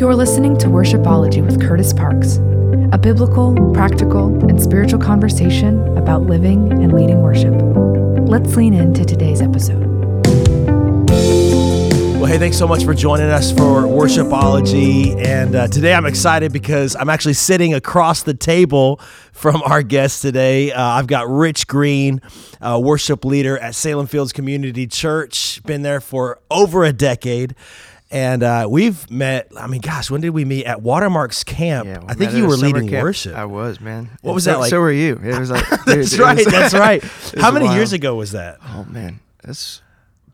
You're listening to Worshipology with Curtis Parks, a biblical, practical, and spiritual conversation about living and leading worship. Let's lean into today's episode. Well, hey, thanks so much for joining us for Worshipology. And uh, today I'm excited because I'm actually sitting across the table from our guest today. Uh, I've got Rich Green, uh, worship leader at Salem Fields Community Church, been there for over a decade. And uh, we've met. I mean, gosh, when did we meet at Watermarks Camp? Yeah, I think you were leading camp. worship. I was, man. What was so, that like? So were you. It was like that's it right. was- that's right. How many years ago was that? Oh man, that's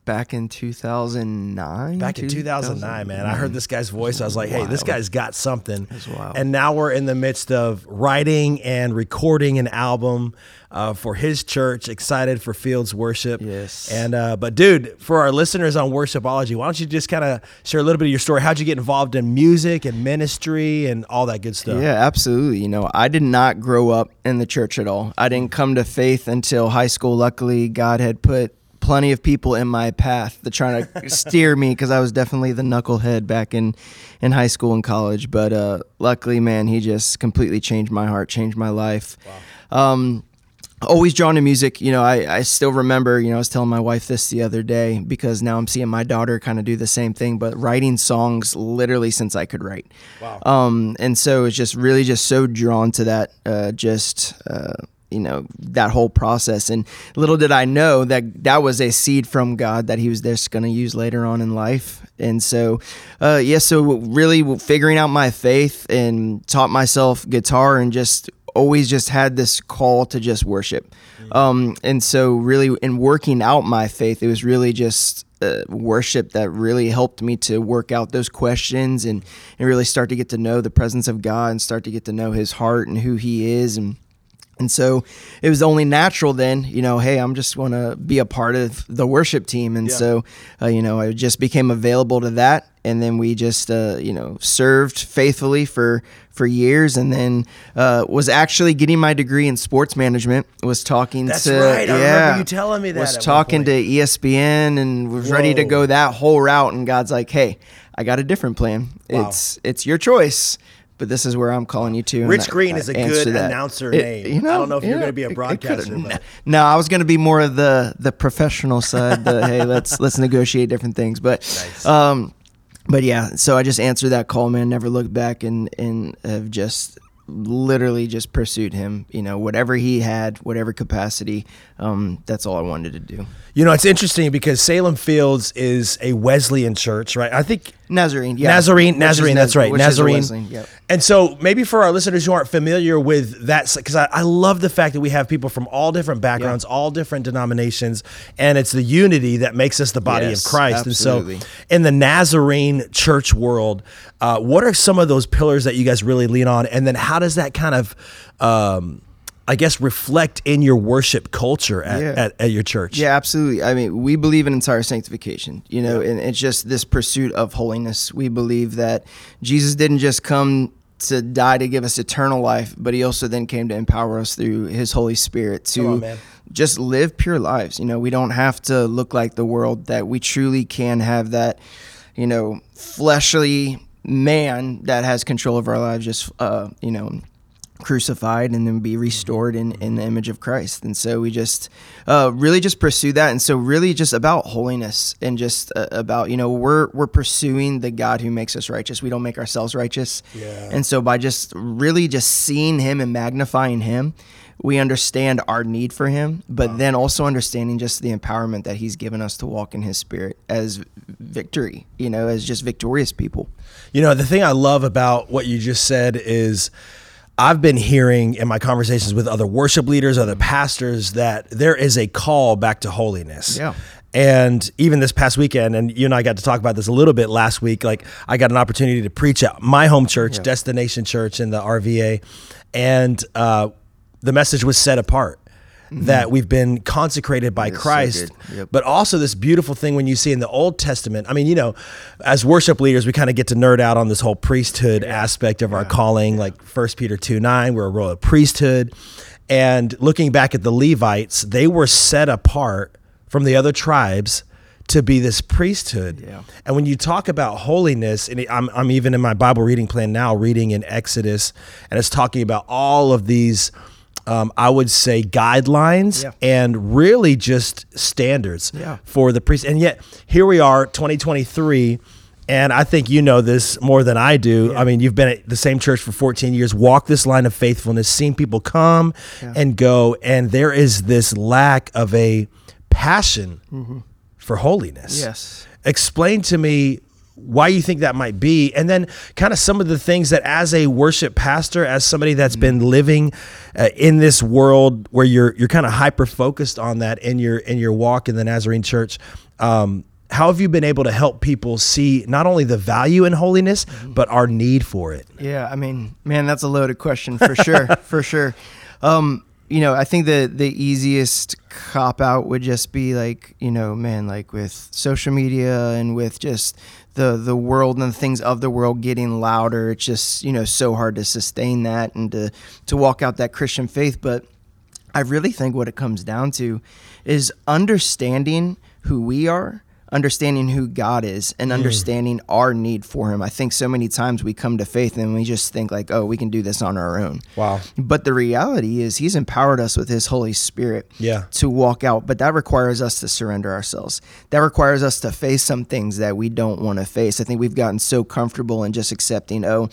back in 2009. Back in 2009, man. I heard this guy's voice. I was like, hey, this guy's got something. And now we're in the midst of writing and recording an album uh, for his church. Excited for Fields Worship. Yes. And, uh, but dude, for our listeners on Worshipology, why don't you just kind of share a little bit of your story? How'd you get involved in music and ministry and all that good stuff? Yeah, absolutely. You know, I did not grow up in the church at all. I didn't come to faith until high school. Luckily, God had put plenty of people in my path to trying to steer me because I was definitely the knucklehead back in in high school and college. But uh, luckily, man, he just completely changed my heart, changed my life. Um, always drawn to music. You know, I, I still remember, you know, I was telling my wife this the other day because now I'm seeing my daughter kind of do the same thing, but writing songs literally since I could write. Wow. Um, and so it's just really just so drawn to that, uh, just, uh, you know, that whole process. And little did I know that that was a seed from God that he was just going to use later on in life. And so, uh, yeah, so really figuring out my faith and taught myself guitar and just always just had this call to just worship. Um, and so, really, in working out my faith, it was really just uh, worship that really helped me to work out those questions and, and really start to get to know the presence of God and start to get to know His heart and who He is. And and so it was only natural then, you know, hey, I'm just going to be a part of the worship team. And Yeah. so, uh, you know, I just became available to that. And then we just, uh, you know, served faithfully for, for years and then uh, was actually getting my degree in sports management, was talking That's to, right. I remember yeah, you telling me that was talking to ESPN and was ready to go that whole route. And God's like, hey, I got a different plan. Wow. It's, it's your choice. But this is where I'm calling you to. Rich I- Green I is a good that. announcer It- name. I don't know if you're gonna be a it- it broadcaster, but- no, I was going to be more of the the professional side. The hey, let's let's negotiate different things. But, Nice. um, but yeah. So I just answered that call, man. Never looked back, and and have just literally just pursued him. You know, whatever he had, whatever capacity. Um, that's all I wanted to do. You know, it's interesting because Salem Fields is a Wesleyan church, right? I think Nazarene, yeah. Nazarene, Nazarene, that's right, which is a Nazarene. Yep. And so maybe for our listeners who aren't familiar with that, because I, I love the fact that we have people from all different backgrounds, all different denominations, and it's the unity that makes us the body Yes, of Christ. absolutely. And so in the Nazarene church world, uh, what are some of those pillars that you guys really lean on? And then how does that kind of, um, I guess, reflect in your worship culture at, Yeah. at, at your church? Yeah, absolutely. I mean, we believe in entire sanctification, you know, and it's just this pursuit of holiness. We believe that Jesus didn't just come to die to give us eternal life, but he also then came to empower us through his Holy Spirit to on, just live pure lives. You know, we don't have to look like the world, that we truly can have that, you know, fleshly man that has control of our lives, just, uh, you know, crucified and then be restored in, in the image of Christ. And so we just uh, really just pursue that. And so really just about holiness and just uh, about, you know, we're, we're pursuing the God who makes us righteous. We don't make ourselves righteous. Yeah. And so by just really just seeing him and magnifying him, we understand our need for him, but then also understanding just the empowerment that he's given us to walk in his spirit as victory, you know, as just victorious people. You know, the thing I love about what you just said is I've been hearing in my conversations with other worship leaders, other pastors, that there is a call back to holiness. Yeah. And even this past weekend, and you and I got to talk about this a little bit last week. Like, I got an opportunity to preach at my home church, Destination Church in the RVA, and uh, the message was set apart. Mm-hmm. That we've been consecrated by so Christ, good. Yep. but also this beautiful thing when you see in the Old Testament. I mean, you know, as worship leaders, we kind of get to nerd out on this whole priesthood aspect of our calling, like First Peter two nine, we're a royal priesthood. And looking back at the Levites, they were set apart from the other tribes to be this priesthood. Yeah. And when you talk about holiness, and I'm, I'm even in my Bible reading plan now, reading in Exodus, and it's talking about all of these, um, I would say, guidelines Yeah. and really just standards Yeah. for the priest. And yet, here we are, 2023. And I think you know this more than I do. I mean, you've been at the same church for 14 years, walked this line of faithfulness, seen people come and go, and there is this lack of a passion for holiness. Yes. Explain to me why you think that might be, and then kind of some of the things that, as a worship pastor, as somebody that's been living uh, in this world where you're you're kind of hyper focused on that in your in your walk in the Nazarene Church. Um, how have you been able to help people see not only the value in holiness, but our need for it? Yeah, I mean, man, that's a loaded question for sure, for sure. Um, you know, I think the the easiest cop out would just be like, you know, man, like with social media and with just the the world and the things of the world getting louder. It's just you know so hard to sustain that and to to walk out that Christian faith. But I really think what it comes down to is understanding who we are, understanding who God is, and hmm. understanding our need for Him. I think so many times we come to faith and we just think, like, oh, we can do this on our own. Wow. But the reality is, He's empowered us with His Holy Spirit Yeah. to walk out. But that requires us to surrender ourselves. That requires us to face some things that we don't want to face. I think we've gotten so comfortable in just accepting, oh,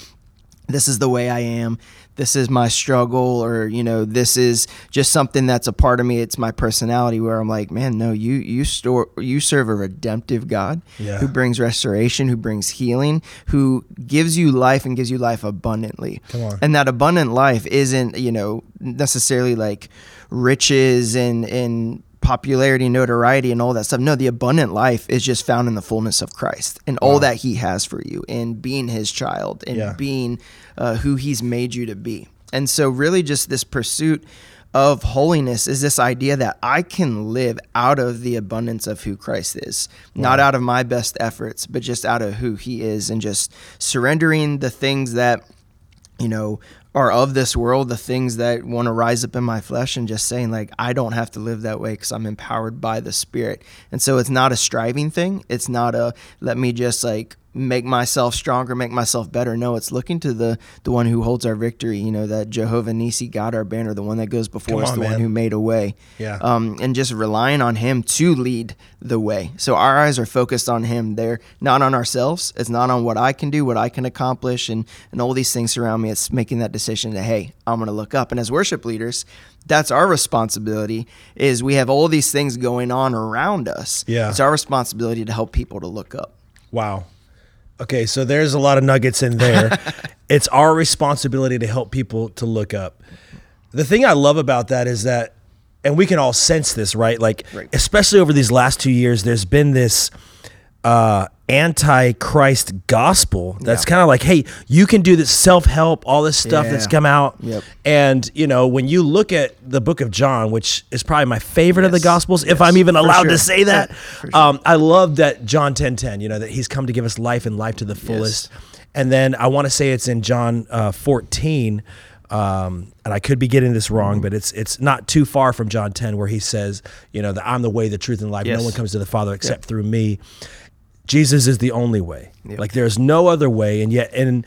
this is the way I am. This is my struggle, or you know, this is just something that's a part of me. It's my personality. Where I'm like, man, no, you you store you serve a redemptive God Yeah. who brings restoration, who brings healing, who gives you life and gives you life abundantly. Come on. And that abundant life isn't you know necessarily like riches and and popularity, notoriety, and all that stuff. No, the abundant life is just found in the fullness of Christ and all that He has for you, and being His child, and Yeah. being uh, who He's made you to be. And so, really, just this pursuit of holiness is this idea that I can live out of the abundance of who Christ is, not out of my best efforts, but just out of who He is, and just surrendering the things that you know, are of this world, the things that want to rise up in my flesh, and just saying, like, I don't have to live that way because I'm empowered by the Spirit. And so it's not a striving thing. It's not a let me just like make myself stronger, make myself better. No, it's looking to the the one who holds our victory. You know, that Jehovah Nisi, God our banner, the one that goes before Come us, on, the man. one who made a way. Yeah. Um, and just relying on Him to lead the way. So our eyes are focused on Him. They're not on ourselves. It's not on what I can do, what I can accomplish, and and all these things around me. It's making that decision that hey, I'm going to look up. And as worship leaders, that's our responsibility. Is we have all these things going on around us. Yeah. It's our responsibility to help people to look up. Wow. Okay, so there's a lot of nuggets in there. it's our responsibility to help people to look up. The thing I love about that is that, and we can all sense this, right? Like, Right. especially over these last two years, there's been this uh, anti-Christ gospel that's Yeah. kind of like, hey, you can do this self-help, all this stuff that's come out. Yep. And you know, when you look at the book of John, which is probably my favorite of the Yes. gospels, if I'm even For allowed to say that, sure. um, I love that John 10 10, you know, that he's come to give us life and life to the fullest. And then I want to say it's in John uh, 14. Um, and I could be getting this Mm-hmm. wrong, but it's it's not too far from John 10 where he says, you know, that I'm the way, the truth, and life. No one comes to the Father except through me. Jesus is the only way. Yep. Like there's no other way. And yet, and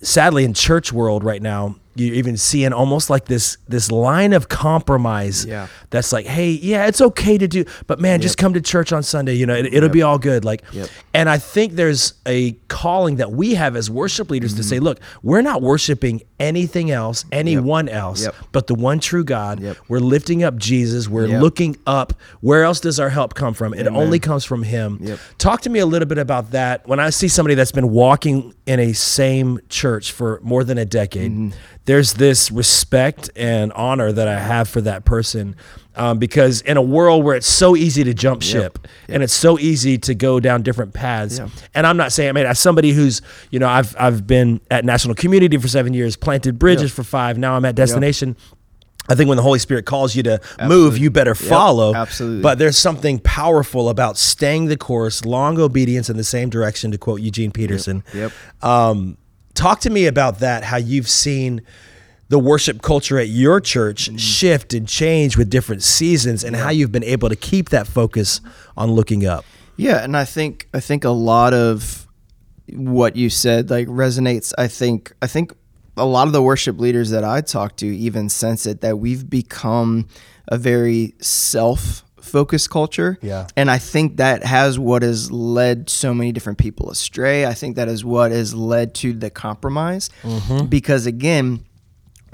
sadly, in church world right now, you're even seeing almost like this this line of compromise. Yeah. That's like, hey, yeah, it's okay to do, but man, just come to church on Sunday. You know, it, it'll Yep. be all good. Like, Yep. and I think there's a calling that we have as worship leaders to say, look, we're not worshiping anything else, anyone else, Yep. but the one true God. Yep. We're lifting up Jesus. We're Yep. looking up. Where else does our help come from? It Amen. only comes from Him. Yep. Talk to me a little bit about that. When I see somebody that's been walking in a same church for more than a decade, Mm-hmm. There's this respect and honor that I have for that person. Um, because in a world where it's so easy to jump ship and it's so easy to go down different paths, Yeah. and I'm not saying, I mean, as somebody who's, you know, I've I've been at National Community for seven years, planted bridges for five. Now I'm at Destination. I think when the Holy Spirit calls you to move, you better follow. absolutely. But there's something powerful about staying the course, long obedience in the same direction, to quote Eugene Peterson. Yep. Um, talk to me about that, how you've seen the worship culture at your church Mm-hmm. shift and change with different seasons, and how you've been able to keep that focus on looking up. Yeah, and I think I think a lot of what you said like resonates. I think I think a lot of the worship leaders that I talk to even sense it that we've become a very self focused culture. Yeah. And I think that has what has led so many different people astray. I think that is what has led to the compromise. Because again,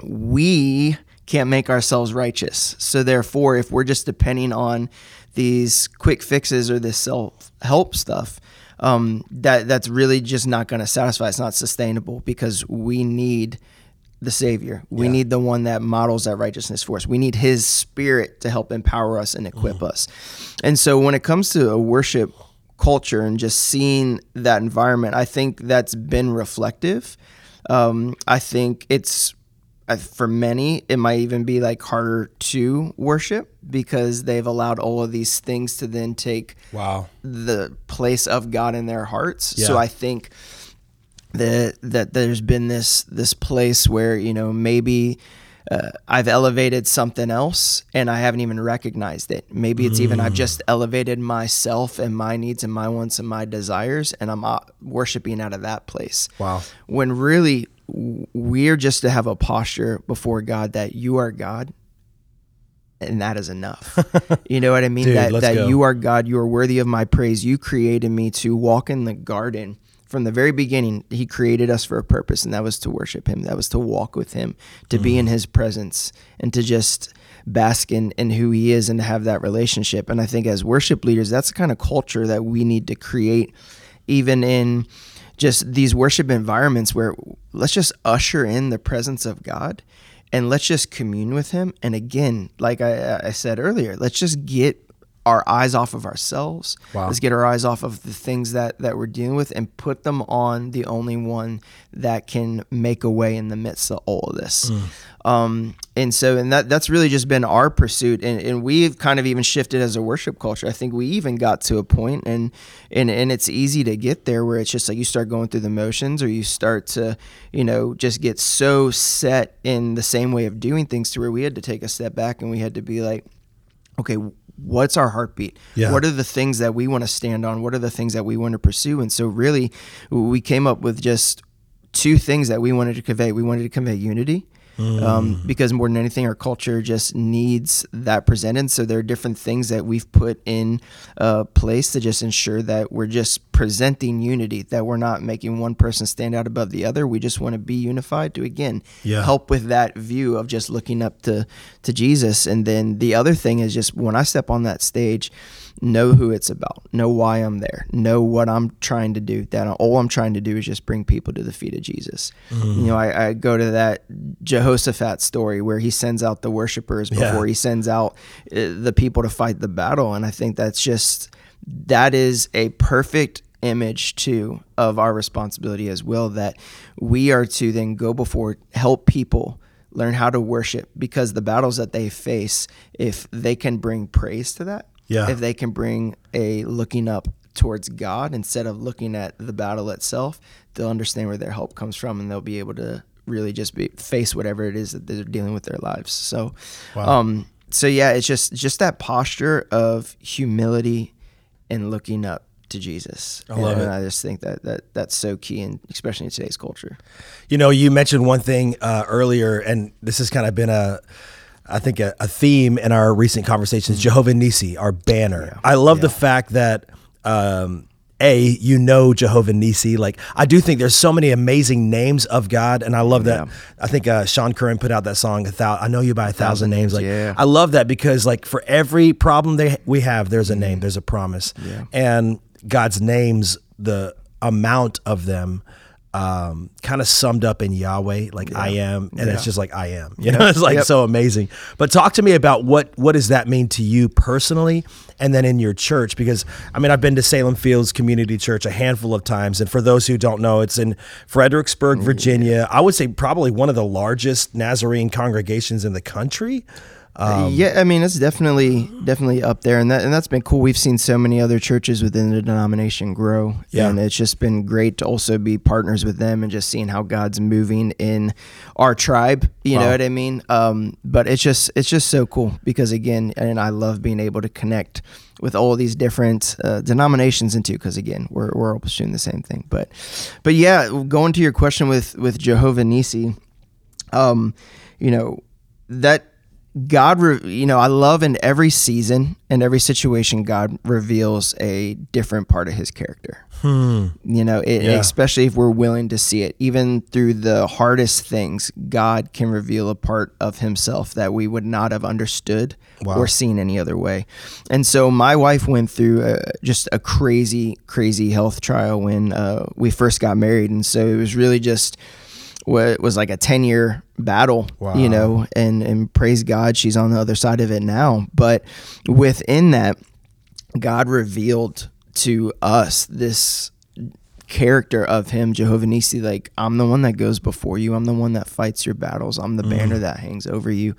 we can't make ourselves righteous. So therefore, if we're just depending on these quick fixes or this self help stuff, um, that that's really just not going to satisfy. It's not sustainable because we need the Savior. We Yeah. need the one that models that righteousness for us. We need His Spirit to help empower us and equip us. And so, when it comes to a worship culture and just seeing that environment, I think that's been reflective. Um, I think it's uh, for many, it might even be like harder to worship because they've allowed all of these things to then take Wow. the place of God in their hearts. Yeah. So I think that that there's been this this place where you know maybe uh, I've elevated something else and I haven't even recognized it. Maybe it's even Mm. I've just elevated myself and my needs and my wants and my desires, and I'm uh, worshiping out of that place. Wow. When really we're just to have a posture before God that you are God. And that is enough. you know what I mean? Dude, that that go. you are God. You are worthy of my praise. You created me to walk in the garden. From the very beginning, He created us for a purpose, and that was to worship Him. That was to walk with Him, to be Mm. in His presence, and to just bask in, in who He is and to have that relationship. And I think as worship leaders, that's the kind of culture that we need to create, even in just these worship environments where let's just usher in the presence of God and let's just commune with him and again like i, I said earlier let's just get our eyes off of ourselves. Wow. let's get our eyes off of the things that that we're dealing with and put them on the only one that can make a way in the midst of all of this. Um, and so and that that's really just been our pursuit. And, and we've kind of even shifted as a worship culture. I think we even got to a point and and and it's easy to get there where it's just like you start going through the motions or you start to you know just get so set in the same way of doing things to where we had to take a step back and we had to be like okay what's our heartbeat? Yeah. what are the things that we want to stand on? What are the things that we want to pursue? And so really we came up with just two things that we wanted to convey. We wanted to convey unity um, because more than anything our culture just needs that presented so there are different things that we've put in uh, place to just ensure that we're just presenting unity that we're not making one person stand out above the other we just want to be unified to again Yeah. help with that view of just looking up to to Jesus. And then the other thing is just when I step on that stage, know who it's about, know why I'm there, know what I'm trying to do. That all I'm trying to do is just bring people to the feet of Jesus. Mm. You know, I, I go to that Jehoshaphat story where he sends out the worshipers Yeah. before he sends out uh, the people to fight the battle, and I think that's just that is a perfect image too of our responsibility as well that we are to then go before help people learn how to worship because the battles that they face if they can bring praise to that Yeah. if they can bring a looking up towards God instead of looking at the battle itself they'll understand where their help comes from and they'll be able to really just be face whatever it is that they're dealing with their lives so Wow. um so yeah it's just just that posture of humility and looking up to Jesus. I love and it. I just think that, that that's so key, and especially in today's culture. You know, you mentioned one thing uh, earlier, and this has kind of been a, I think, a, a theme in our recent conversations. Jehovah Nisi, our banner. I love the fact that. Um, a, you know Jehovah Nisi. Like I do think there's so many amazing names of God, and I love that. Yeah. I think uh, Sean Curran put out that song. A thou- I know you by a thousand, names. Like yeah. I love that because like for every problem they we have, there's a name, there's a promise, Yeah. and God's names, the amount of them, um, kind of summed up in Yahweh, like I am, and it's just like I am. You know, it's like Yep. so amazing. But talk to me about what what does that mean to you personally, and then in your church? Because I mean, I've been to Salem Fields Community Church a handful of times, and for those who don't know, it's in Fredericksburg, Virginia. I would say probably one of the largest Nazarene congregations in the country. Um, yeah, I mean it's definitely definitely up there, and that and that's been cool. We've seen so many other churches within the denomination grow, Yeah. and it's just been great to also be partners with them and just seeing how God's moving in our tribe. You know what I mean? Um, but it's just it's just so cool because again, and I love being able to connect with all these different uh, denominations into because again, we're we're all pursuing the same thing. But but yeah, going to your question with with Jehovah Nisi, um, you know that God, re- you know, I love in every season and every situation, God reveals a different part of His character. You know, it, Yeah. especially if we're willing to see it, even through the hardest things, God can reveal a part of Himself that we would not have understood Wow. or seen any other way. And so, my wife went through a, just a crazy, crazy health trial when uh, we first got married, and so it was really just what was like a 10 year battle Wow. you know and and praise god she's on the other side of it now. But within that god revealed to us this character of him jehovah nisi like i'm the one that goes before you. I'm the one that fights your battles. I'm the banner that hangs over you.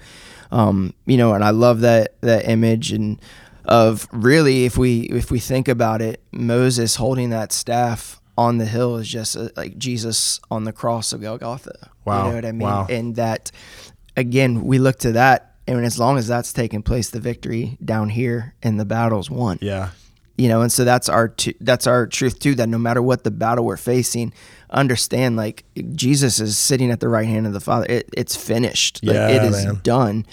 Um you know and i love that that image and of really if we if we think about it moses holding that staff on the hill is just uh like jesus on the cross of golgotha Wow. you know what i mean Wow. and that again we look to that and as long as that's taking place the victory down here in the battle's won Yeah. you know and so that's our t- that's our truth too that no matter what the battle we're facing understand like jesus is sitting at the right hand of the father it, it's finished like Yeah, it is man. done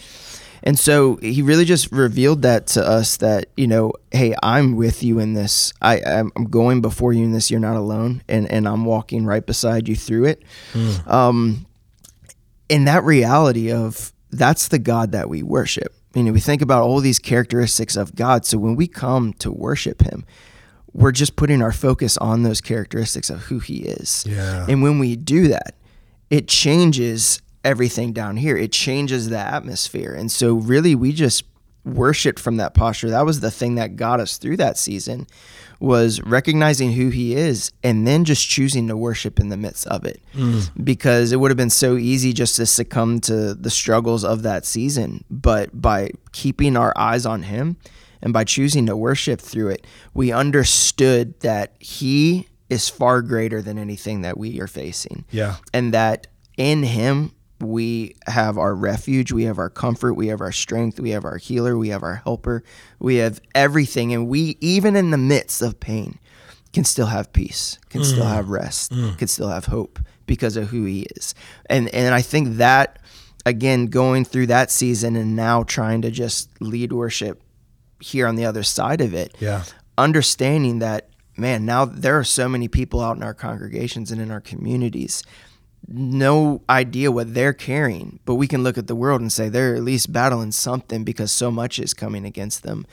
and so he really just revealed that to us that you know hey i'm with you in this i i'm going before you in this you're not alone and and i'm walking right beside you through it um in that reality of that's the God that we worship. You know, we think about all these characteristics of God. So when we come to worship Him, we're just putting our focus on those characteristics of who He is. Yeah. And when we do that, it changes everything down here. It changes the atmosphere. And so really we just worshiped from that posture. That was the thing that got us through that season was recognizing who he is and then just choosing to worship in the midst of it. Mm. Because it would have been so easy just to succumb to the struggles of that season, but by keeping our eyes on him and by choosing to worship through it, we understood that he is far greater than anything that we are facing Yeah. and that in him we have our refuge, we have our comfort, we have our strength, we have our healer, we have our helper, we have everything. And we, even in the midst of pain, can still have peace, can still mm. have rest, mm. can still have hope because of who he is. And and I think that again, going through that season and now trying to just lead worship here on the other side of it, Yeah. understanding that man now there are so many people out in our congregations and in our communities no idea what they're carrying but we can look at the world and say they're at least battling something because so much is coming against them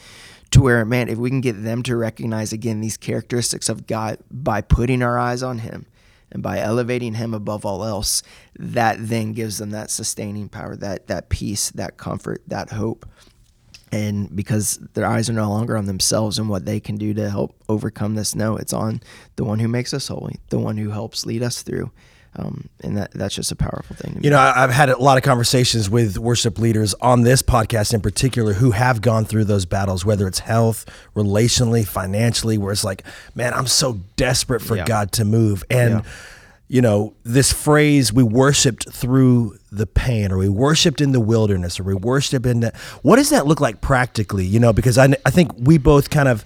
to where man if we can get them to recognize again these characteristics of god by putting our eyes on him and by elevating him above all else that then gives them that sustaining power that that peace that comfort that hope. And because their eyes are no longer on themselves and what they can do to help overcome this no it's on the one who makes us holy the one who helps lead us through um, and that that's just a powerful thing. You know, I've had a lot of conversations with worship leaders on this podcast in particular who have gone through those battles, whether it's health, relationally, financially, where it's like, man, I'm so desperate for Yeah. God to move. And, Yeah. you know, this phrase, we worshiped through the pain, or we worshiped in the wilderness, or we worshiped in the. What does that look like practically? You know, because I, I think we both kind of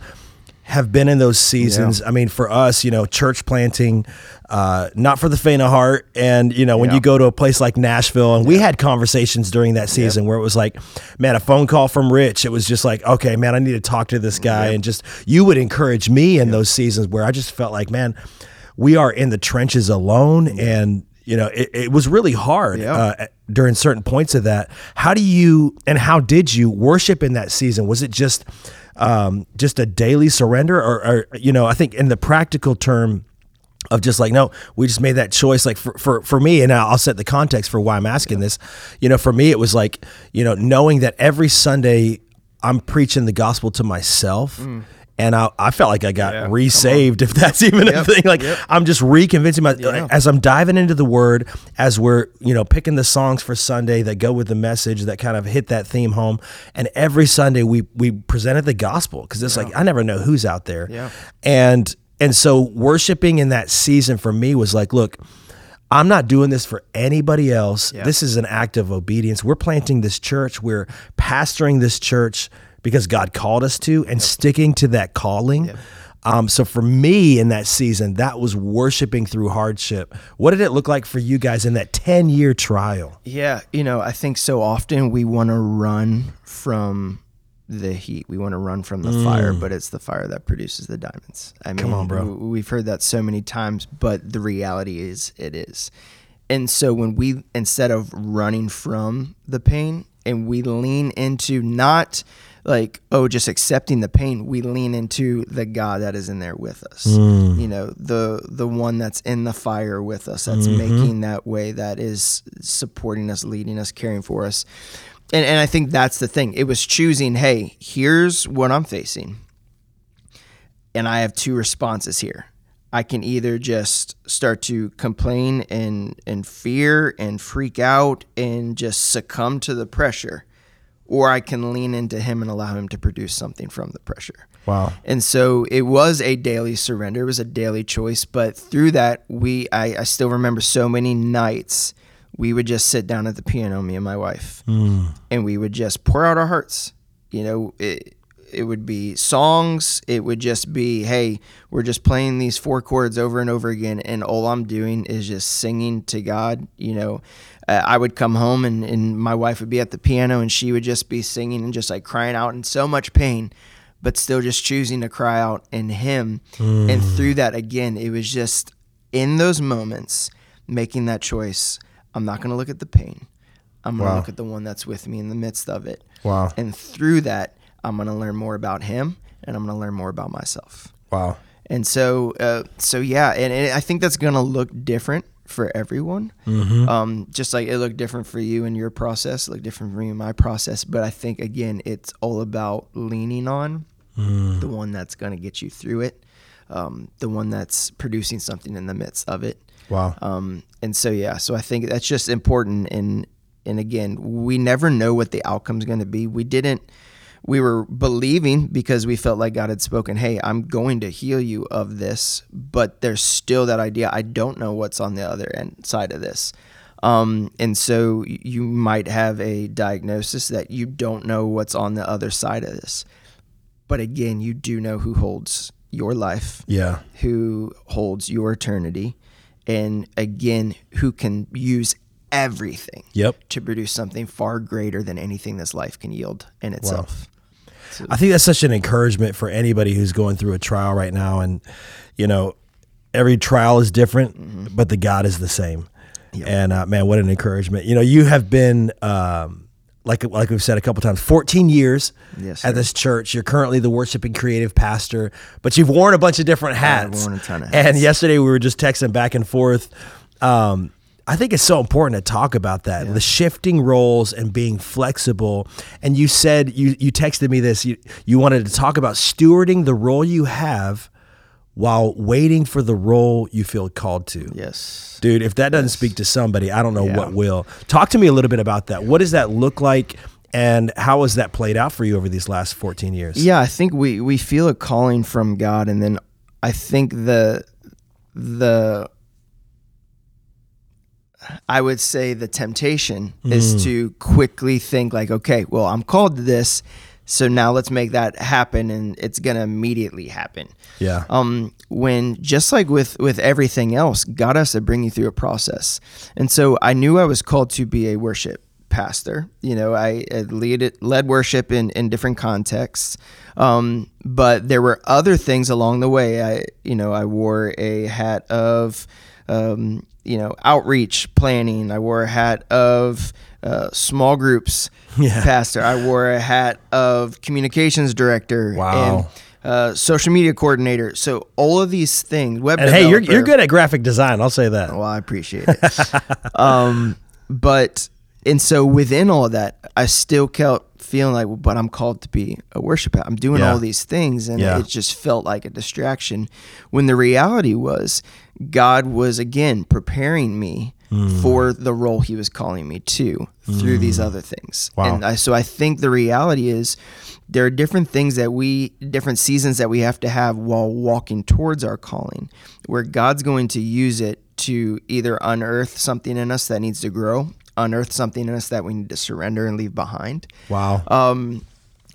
have been in those seasons. I mean, for us, you know, church planting, uh, not for the faint of heart. And, you know, when Yeah. you go to a place like Nashville, and we had conversations during that season where it was like, man, a phone call from Rich, it was just like, okay, man, I need to talk to this guy. And just, you would encourage me in those seasons where I just felt like, man, we are in the trenches alone. And, you know, it, it was really hard Yeah. uh, during certain points of that. How do you, and how did you worship in that season? Was it just, um, just a daily surrender, or, or you know, I think in the practical term of just like no, we just made that choice. Like for for for me, and I'll set the context for why I'm asking this. You know, for me, it was like you know knowing that every Sunday I'm preaching the gospel to myself. And I, I felt like I got Yeah, resaved, if that's even a thing. Like yep. I'm just reconvincing my Yeah. as I'm diving into the Word, as we're you know picking the songs for Sunday that go with the message that kind of hit that theme home, and every Sunday we we presented the gospel because it's like I never know who's out there, Yeah. and and so worshiping in that season for me was like, look. I'm not doing this for anybody else. Yeah. This is an act of obedience. We're planting this church. We're pastoring this church because God called us to and sticking to that calling. Um, so for me in that season, that was worshiping through hardship. What did it look like for you guys in that 10 year trial? Yeah, you know, I think so often we want to run from the heat. We want to run from the fire, but it's the fire that produces the diamonds. I mean, Mm. on, bro. We've heard that so many times, but the reality is it is. And so when we instead of running from the pain and we lean into not like oh just accepting the pain we lean into the god that is in there with us. Mm. You know the the one that's in the fire with us that's mm-hmm. making that way that is supporting us leading us caring for us. And and i think that's the thing. It was choosing hey here's what i'm facing and I have two responses here. I can either just start to complain and and fear and freak out and just succumb to the pressure, or I can lean into him and allow him to produce something from the pressure. Wow. And so it was a daily surrender. It was a daily choice. But through that, we I, I still remember so many nights we would just sit down at the piano, me and my wife, hmm. and we would just pour out our hearts. You know, it, it would be songs. It would just be, hey, we're just playing these four chords over and over again, and all I'm doing is just singing to God. You know, uh, I would come home and, and my wife would be at the piano, and she would just be singing and just like crying out in so much pain, but still just choosing to cry out in Him. And through that, again, it was just in those moments making that choice. I'm not going to look at the pain. I'm going to Wow. look at the one that's with me in the midst of it. Wow. And through that, I'm going to learn more about him and I'm going to learn more about myself. Wow. And so, uh, so yeah, and, and I think that's going to look different for everyone. Mm-hmm. Um, just like it looked different for you in your process, looked different for me in my process. But I think again, it's all about leaning on Mm. the one that's going to get you through it, um, the one that's producing something in the midst of it. Wow. Um, and so yeah, so I think that's just important. And and again, we never know what the outcome's going to be. We didn't. We were believing because we felt like God had spoken, "Hey, I'm going to heal you of this," but there's still that idea. I don't know what's on the other end side of this. Um, and so you might have a diagnosis that you don't know what's on the other side of this. But again, you do know who holds your life Yeah. who holds your eternity, and again, who can use everything Yep. to produce something far greater than anything this life can yield in itself. I think that's such an encouragement for anybody who's going through a trial right now. And, you know, every trial is different, but the God is the same. And uh, man, what an encouragement! You know, you have been um, like like we've said a couple times, 14 years Yes, at this church. You're currently the worship and creative pastor, but you've worn a bunch of different hats. worn a ton of And yesterday we were just texting back and forth. Um, I think it's so important to talk about that the shifting roles and being flexible. And you said you you texted me this. You you wanted to talk about stewarding the role you have while waiting for the role you feel called to. Yes. Dude, if that doesn't speak to somebody, I don't know Yeah. what will. Talk to me a little bit about that. What does that look like and how has that played out for you over these last 14 years? Yeah, I think we we feel a calling from God, and then I think the the I would say the temptation is to quickly think like, okay, well, I'm called to this, so now let's make that happen, and it's gonna immediately happen. Yeah. um, when just like with with everything else, God has to bring you through a process. And so I knew I was called to be a worship pastor. You know, I lead it, led worship in in different contexts, um, but there were other things along the way. I you know I wore a hat of um, you know outreach planning. I wore a hat of uh, small groups Yeah. pastor. I wore a hat of communications director. Wow. And, uh, social media coordinator. So all of these things, web And hey, you're, you're good at graphic design. I'll say that. Well, I appreciate it. um, but and so within all of that, I still kept feeling like, well, but I'm called to be a worship. I'm doing Yeah. all these things, and Yeah. it just felt like a distraction. When the reality was, God was again preparing me Mm. for the role He was calling me to through these other things. Wow. And I, so I think the reality is, there are different things that we, different seasons that we have to have while walking towards our calling, where God's going to use it to either unearth something in us that needs to grow, unearth something in us that we need to surrender and leave behind, Wow. um,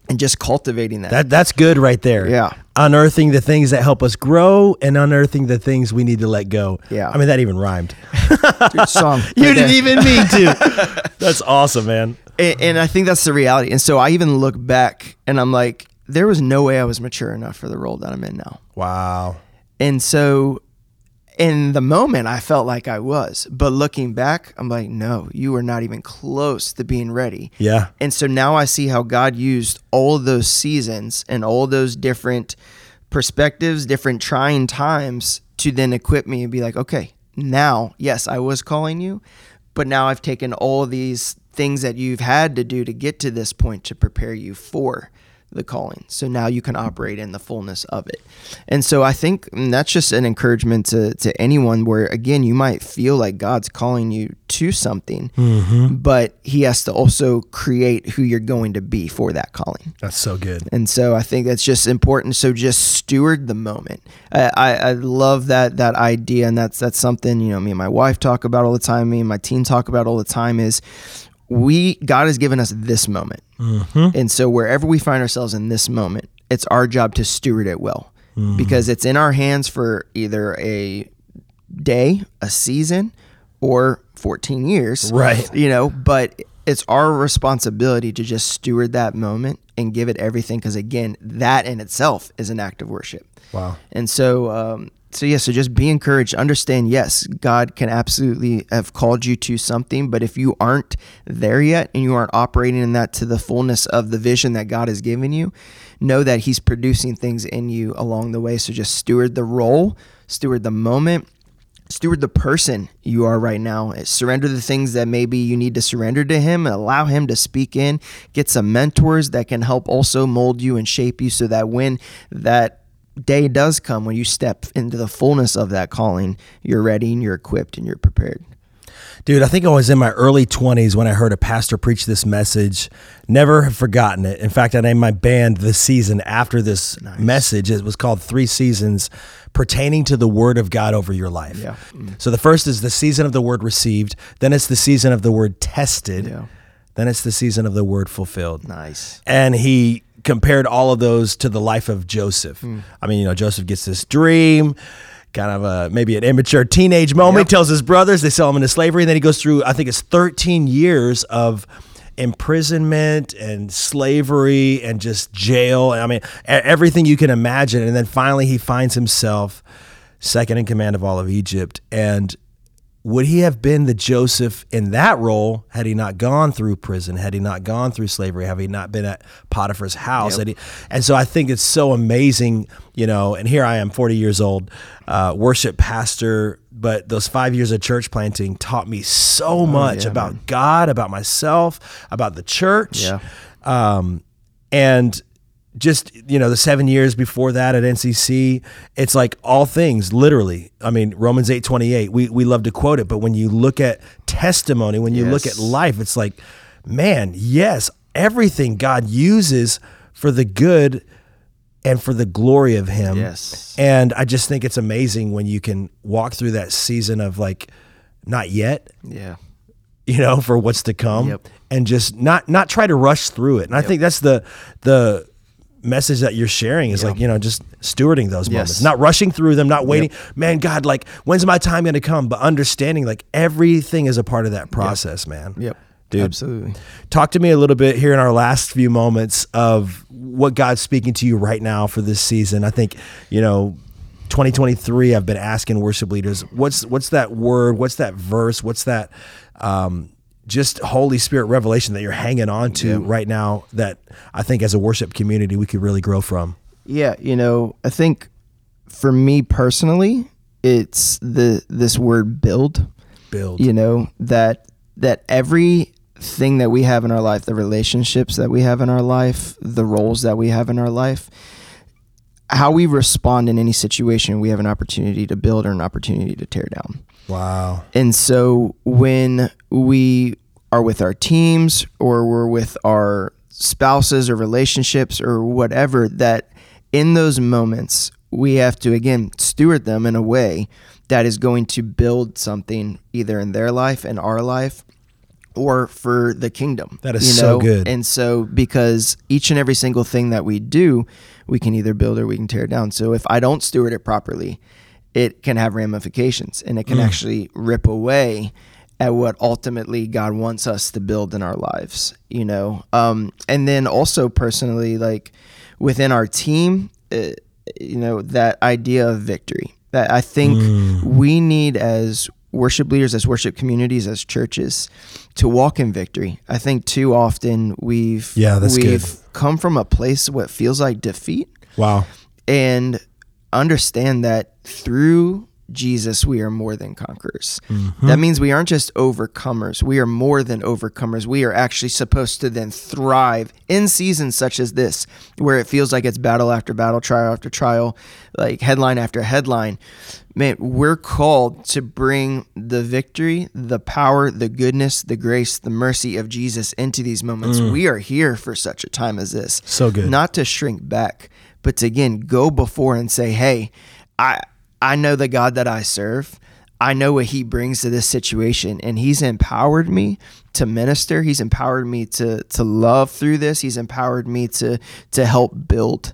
and just cultivating that. that that's good right there. Yeah. Unearthing the things that help us grow and unearthing the things we need to let go. Yeah. I mean that even rhymed. Dude, song. you didn't even mean to. that's awesome, man. and, and I think that's the reality. And so I even look back and I'm like, there was no way I was mature enough for the role that I'm in now. Wow. And so in the moment, I felt like I was. But looking back, I'm like, no, you were not even close to being ready. Yeah. And so now I see how God used all those seasons and all those different perspectives, different trying times to then equip me and be like, okay, now, yes, I was calling you, but now I've taken all these things that you've had to do to get to this point to prepare you for the calling. So now you can operate in the fullness of it. And so I think mm, that's just an encouragement to, to anyone where, again, you might feel like God's calling you to something, but He has to also create who you're going to be for that calling. That's so good. And so I think that's just important. So just steward the moment. I, I, I love that that idea, and that's that's something you know me and my wife talk about all the time. Me and my team talk about all the time. Is we God has given us this moment, and so wherever we find ourselves in this moment, it's our job to steward it well, because it's in our hands for either a day, a season, or 14 years. Right. You know, but it's our responsibility to just steward that moment and give it everything because again, that in itself is an act of worship. Wow. And so um so yeah, so just be encouraged. Understand, yes, God can absolutely have called you to something, but if you aren't there yet and you aren't operating in that to the fullness of the vision that God has given you, know that He's producing things in you along the way. So just steward the role, steward the moment, steward the person you are right now. Surrender the things that maybe you need to surrender to Him and allow Him to speak in. Get some mentors that can help also mold you and shape you so that when that day does come, when you step into the fullness of that calling, you're ready and you're equipped and you're prepared. Dude, I think I was in my early 20s when I heard a pastor preach this message. Never have forgotten it. In fact, I named my band The Season after this message. It was called Three Seasons pertaining to the word of God over your life. Yeah. So the first is the season of the word received, then it's the season of the word tested, Yeah. then it's the season of the word fulfilled. Nice. And he compared all of those to the life of Joseph. Hmm. I mean, you know, Joseph gets this dream, kind of a maybe an immature teenage moment. Yep. Tells his brothers, they sell him into slavery, and then he goes through, I think it's 13 years of imprisonment and slavery and just jail. I mean, everything you can imagine. And then finally, he finds himself second in command of all of Egypt. And would he have been the Joseph in that role had he not gone through prison, had he not gone through slavery, had he not been at Potiphar's house? Had he- and so I think it's so amazing, you know, and here I am, 40 years old, uh, worship pastor, but those five years of church planting taught me so much yeah, about God, about myself, about the church. Yeah. Um, and just you know the seven years before that at NCC, it's like all things literally. I mean Romans eight twenty eight. We we love to quote it, but when you look at testimony, when you look at life, it's like, man, yes, everything God uses for the good and for the glory of Him. Yes. And I just think it's amazing when you can walk through that season of like, not yet, Yeah. you know, for what's to come, Yep. and just not not try to rush through it. And I think that's the the message that you're sharing is like you know just stewarding those moments, not rushing through them, not waiting. Man, God, like when's my time going to come? But understanding like everything is a part of that process, man. Yep. Dude. Absolutely. Talk to me a little bit here in our last few moments of what God's speaking to you right now for this season. I think, you know, 2023 I've been asking worship leaders, what's what's that word, what's that verse, what's that um just Holy Spirit revelation that you're hanging on to right now that I think as a worship community we could really grow from. Yeah, you know, I think for me personally, it's the this word build. Build. You know, that that every thing that we have in our life, the relationships that we have in our life, the roles that we have in our life, how we respond in any situation, we have an opportunity to build or an opportunity to tear down. Wow. And so when we are with our teams or we're with our spouses or relationships or whatever, that in those moments, we have to, again, steward them in a way that is going to build something either in their life and our life or for the kingdom. That is so good. And so, because each and every single thing that we do, we can either build or we can tear down. So, if I don't steward it properly, it can have ramifications and it can Mm. actually rip away at what ultimately God wants us to build in our lives, you know? Um, and then also personally, like within our team, uh, you know, that idea of victory that I think Mm. we need as worship leaders, as worship communities, as churches to walk in victory. I think too often we've, Yeah, that's we've good. come from a place what feels like defeat Wow. and understand that through Jesus we are more than conquerors. Mm-hmm. That means we aren't just overcomers. We are more than overcomers. We are actually supposed to then thrive in seasons such as this where it feels like it's battle after battle, trial after trial, like headline after headline. Man, we're called to bring the victory, the power, the goodness, the grace, the mercy of Jesus into these moments. We are here for such a time as this So good. not to shrink back, but to again go before and say, "Hey, I I know the God that I serve. I know what He brings to this situation, and He's empowered me to minister. He's empowered me to to love through this. He's empowered me to to help build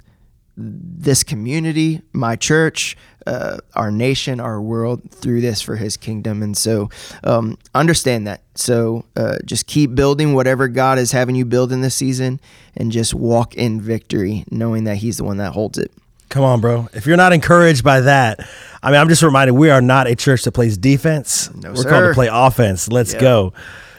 this community, my church, uh, our nation, our world through this for His kingdom. And so, um, understand that. So, uh, just keep building whatever God is having you build in this season, and just walk in victory, knowing that He's the one that holds it. Come on, bro. If you're not encouraged by that, I mean, I'm just reminded we are not a church that plays defense. No, We're called to play offense. Let's Yeah. go.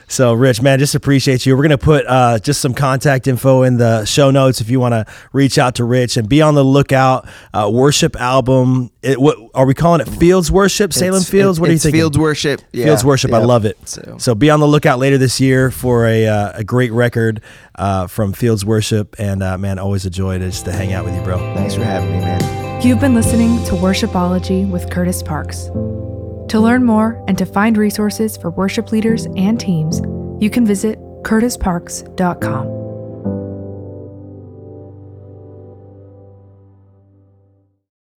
So, Rich, man, just appreciate you. We're going to put uh, just some contact info in the show notes if you want to reach out to Rich and be on the lookout. Uh, worship album. It, what are we calling it? Fields Worship? Salem It's- Fields? What are you it's thinking? Fields worship. Yeah, Fields Worship. I love it. So- So. be on the lookout later this year for a, uh, a great record uh, from Fields Worship. And uh, man, always a joy to just to hang out with you, bro. Thanks for having me, man. You've been listening to Worshipology with Kurtis Parks. To learn more and to find resources for worship leaders and teams, you can visit kurtisparks.com.